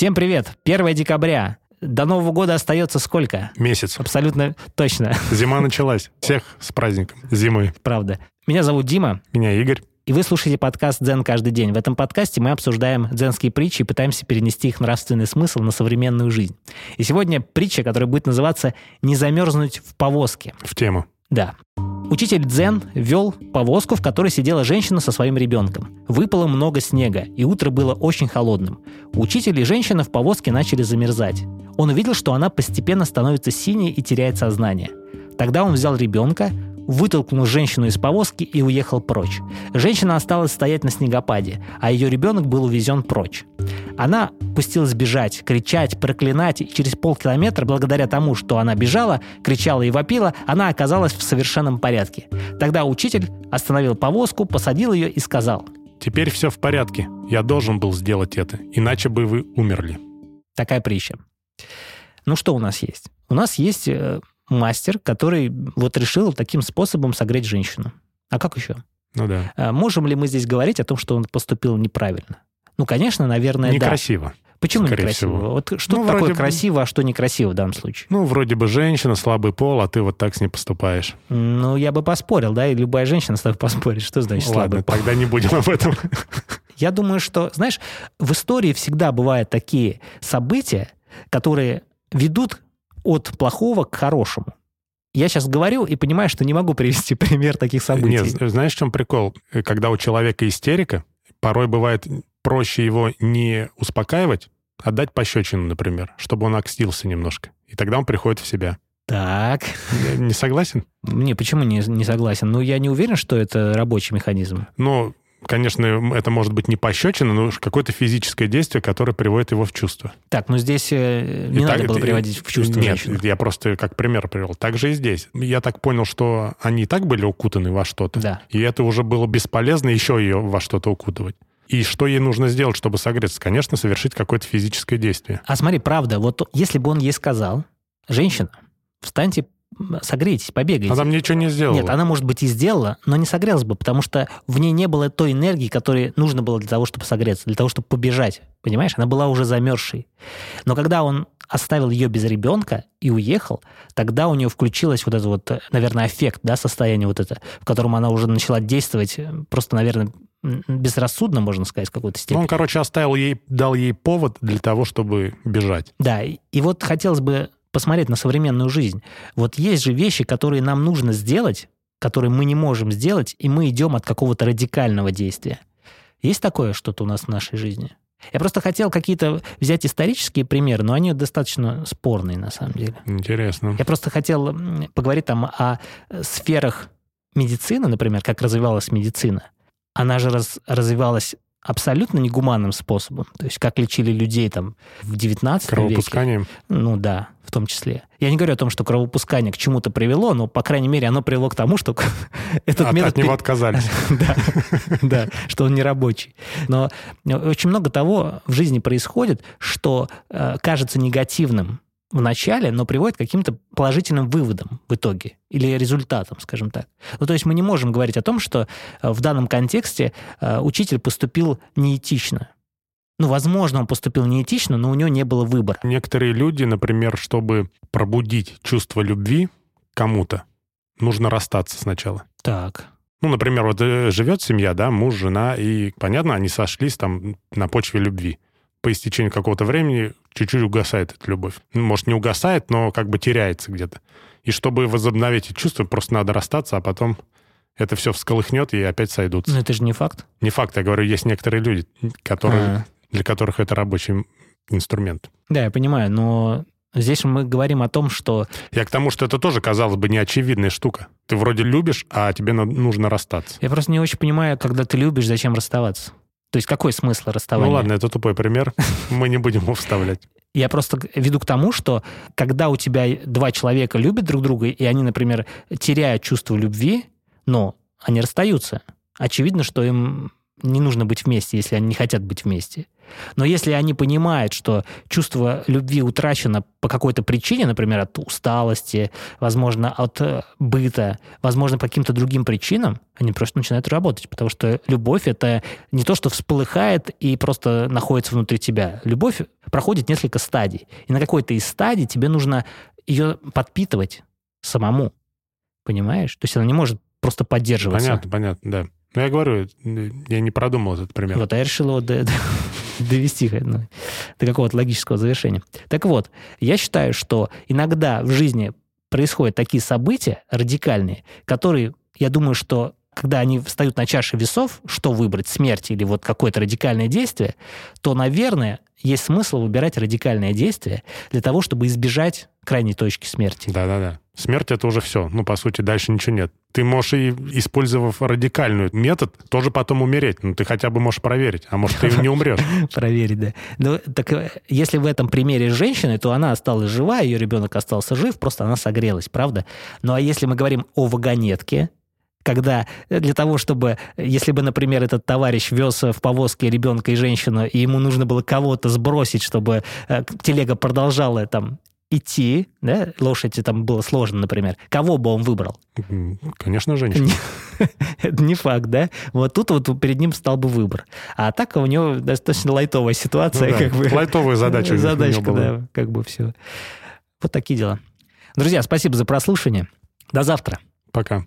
Всем привет! 1 декабря. До Нового года остается сколько? Месяц. Абсолютно точно. Зима началась. Всех с праздником. Зимы. Правда. Меня зовут Дима. Меня Игорь. И вы слушаете подкаст «Дзен каждый день». В этом подкасте мы обсуждаем дзенские притчи и пытаемся перенести их нравственный смысл на современную жизнь. И сегодня притча, которая будет называться «Не замерзнуть в повозке». В тему. Да. Учитель Дзен вел повозку, в которой сидела женщина со своим ребенком. Выпало много снега, и утро было очень холодным. Учитель и женщина в повозке начали замерзать. Он увидел, что она постепенно становится синей и теряет сознание. Тогда он взял ребенка, вытолкнул женщину из повозки и уехал прочь. Женщина осталась стоять на снегопаде, а ее ребенок был увезен прочь. Она пустилась бежать, кричать, проклинать, и через полкилометра, благодаря тому, что она бежала, кричала и вопила, она оказалась в совершенном порядке. Тогда учитель остановил повозку, посадил ее и сказал. «Теперь все в порядке. Я должен был сделать это, иначе бы вы умерли». Такая притча. Ну что у нас есть? У нас есть э, мастер, который вот решил таким способом согреть женщину. А как еще? Ну да. А можем ли мы здесь говорить о том, что он поступил неправильно? Ну, конечно, наверное, Некрасиво. да. Почему скорее некрасиво? всего. Вот что Ну, такое бы- красиво, а что некрасиво в данном случае? Ну, вроде бы женщина, слабый пол, а ты вот так с ней поступаешь. Ну, я бы поспорил, да, и любая женщина с тобой поспорит. Что значит слабый Ладно, пол? тогда не будем об этом. Я думаю, что, знаешь, в истории всегда бывают такие события, которые ведут от плохого к хорошему. Я сейчас говорю и понимаю, что не могу привести пример таких событий. Нет, знаешь, в чем прикол? Когда у человека истерика, порой бывает проще его не успокаивать, а дать пощечину, например, чтобы он окстился немножко. И тогда он приходит в себя. Так, Не- согласен? не, почему не, не согласен? Ну, я не уверен, что это рабочий механизм. Ну, конечно, это может быть не пощечина, но какое-то физическое действие, которое приводит его в чувство. Так, ну здесь э, не И надо так- было и- приводить в чувство Нет, женщину. я просто как пример привел. Так же и здесь. Я так понял, что они и так были укутаны во что-то. Да. И это уже было бесполезно еще ее во что-то укутывать. И что ей нужно сделать, чтобы согреться? Конечно, совершить какое-то физическое действие. А смотри, правда, вот если бы он ей сказал, женщина, встаньте, согрейтесь, побегайте. Она там ничего не сделала. Нет, она, может быть, и сделала, но не согрелась бы, потому что в ней не было той энергии, которой нужно было для того, чтобы согреться, для того, чтобы побежать. Понимаешь? Она была уже замерзшей. Но когда он оставил ее без ребенка и уехал, тогда у нее включилось вот это вот, наверное, эффект, да, состояние вот это, в котором она уже начала действовать э, просто, наверное, безрассудно, можно сказать, в какой-то Ну, степени. он, короче, оставил ей, дал ей повод для того, чтобы бежать. Да, и вот хотелось бы посмотреть на современную жизнь. Вот есть же вещи, которые нам нужно сделать, которые мы не можем сделать, и мы идем от какого-то радикального действия. Есть такое что-то у нас в нашей жизни? Я просто хотел какие-то взять исторические примеры, но они достаточно спорные на самом деле. Интересно. Я просто хотел поговорить там о сферах медицины, например, как развивалась медицина. Она же раз- развивалась абсолютно негуманным способом. То есть как лечили людей там в 19 веке. Кровопусканием. Ну да, в том числе. Я не говорю о том, что кровопускание к чему-то привело, но, по крайней мере, оно привело к тому, что этот От, метод... от него отказались. Да, да, что он не рабочий. Но очень много того в жизни происходит, что э, кажется негативным в начале, но приводит к каким-то положительным выводам в итоге или результатам, скажем так. Ну, то есть мы не можем говорить о том, что э, в данном контексте э, учитель поступил неэтично. Ну, возможно, он поступил неэтично, но у него не было выбора. Некоторые люди, например, чтобы пробудить чувство любви кому-то, нужно расстаться сначала. Так. Ну, например, вот э, живет семья, да, муж, жена, и, понятно, они сошлись там на почве любви. По истечению какого-то времени чуть-чуть угасает эта любовь. Ну, может, не угасает, но как бы теряется где-то. И чтобы возобновить эти чувства, просто надо расстаться, а потом это все всколыхнет и опять сойдутся. Но это же не факт. Не факт, я говорю, есть некоторые люди, которые, А. для которых это рабочий инструмент. Да, я понимаю, но здесь мы говорим о том, что Я к тому, что это тоже, казалось бы, неочевидная штука. Ты вроде любишь, а тебе нужно расстаться. я просто не очень понимаю, когда ты любишь, зачем расставаться. То есть какой смысл расставания? Ну ладно, это тупой пример. Мы не будем его вставлять. Я просто веду к тому, что когда у тебя два человека любят друг друга, и они, например, теряют чувство любви, но они расстаются, очевидно, что им не нужно быть вместе, если они не хотят быть вместе. Но если они понимают, что чувство любви утрачено по какой-то причине, например, от усталости, возможно, от э, быта, возможно, по каким-то другим причинам, они просто начинают работать, потому что любовь — это не то, что всплыхает и просто находится внутри тебя. Любовь проходит несколько стадий. И на какой-то из стадий тебе нужно ее подпитывать самому. Понимаешь? То есть она не может просто поддерживаться. Понятно, понятно, да. Ну, я говорю, я не продумал этот пример. Вот, а я решил его до, до, довести ну, до какого-то логического завершения. Так вот, я считаю, что иногда в жизни происходят такие события радикальные, которые, я думаю, что когда они встают на чаше весов, что выбрать, смерть или вот какое-то радикальное действие, то, наверное, есть смысл выбирать радикальное действие для того, чтобы избежать крайней точки смерти. Да-да-да. Смерть — это уже все. Ну, по сути, дальше ничего нет. Ты можешь, и, использовав радикальный метод, тоже потом умереть. Ну, ты хотя бы можешь проверить, а может, ты не умрешь. Проверить, да. Ну, так э, если в этом примере с женщиной, то она осталась жива, ее ребенок остался жив, просто она согрелась, правда? Ну, а если мы говорим о вагонетке, когда для того, чтобы, если бы, например, этот товарищ вез в повозке ребенка и женщину, и ему нужно было кого-то сбросить, чтобы э, телега продолжала там идти, да, лошади там было сложно, например, кого бы он выбрал? Конечно, женщину. Это не факт, да? Вот тут вот перед ним стал бы выбор. А так у него достаточно лайтовая ситуация. Ну, да, как бы, лайтовая задача. Задачка, да, как бы все. Вот такие дела. Друзья, спасибо за прослушивание. До завтра. Пока.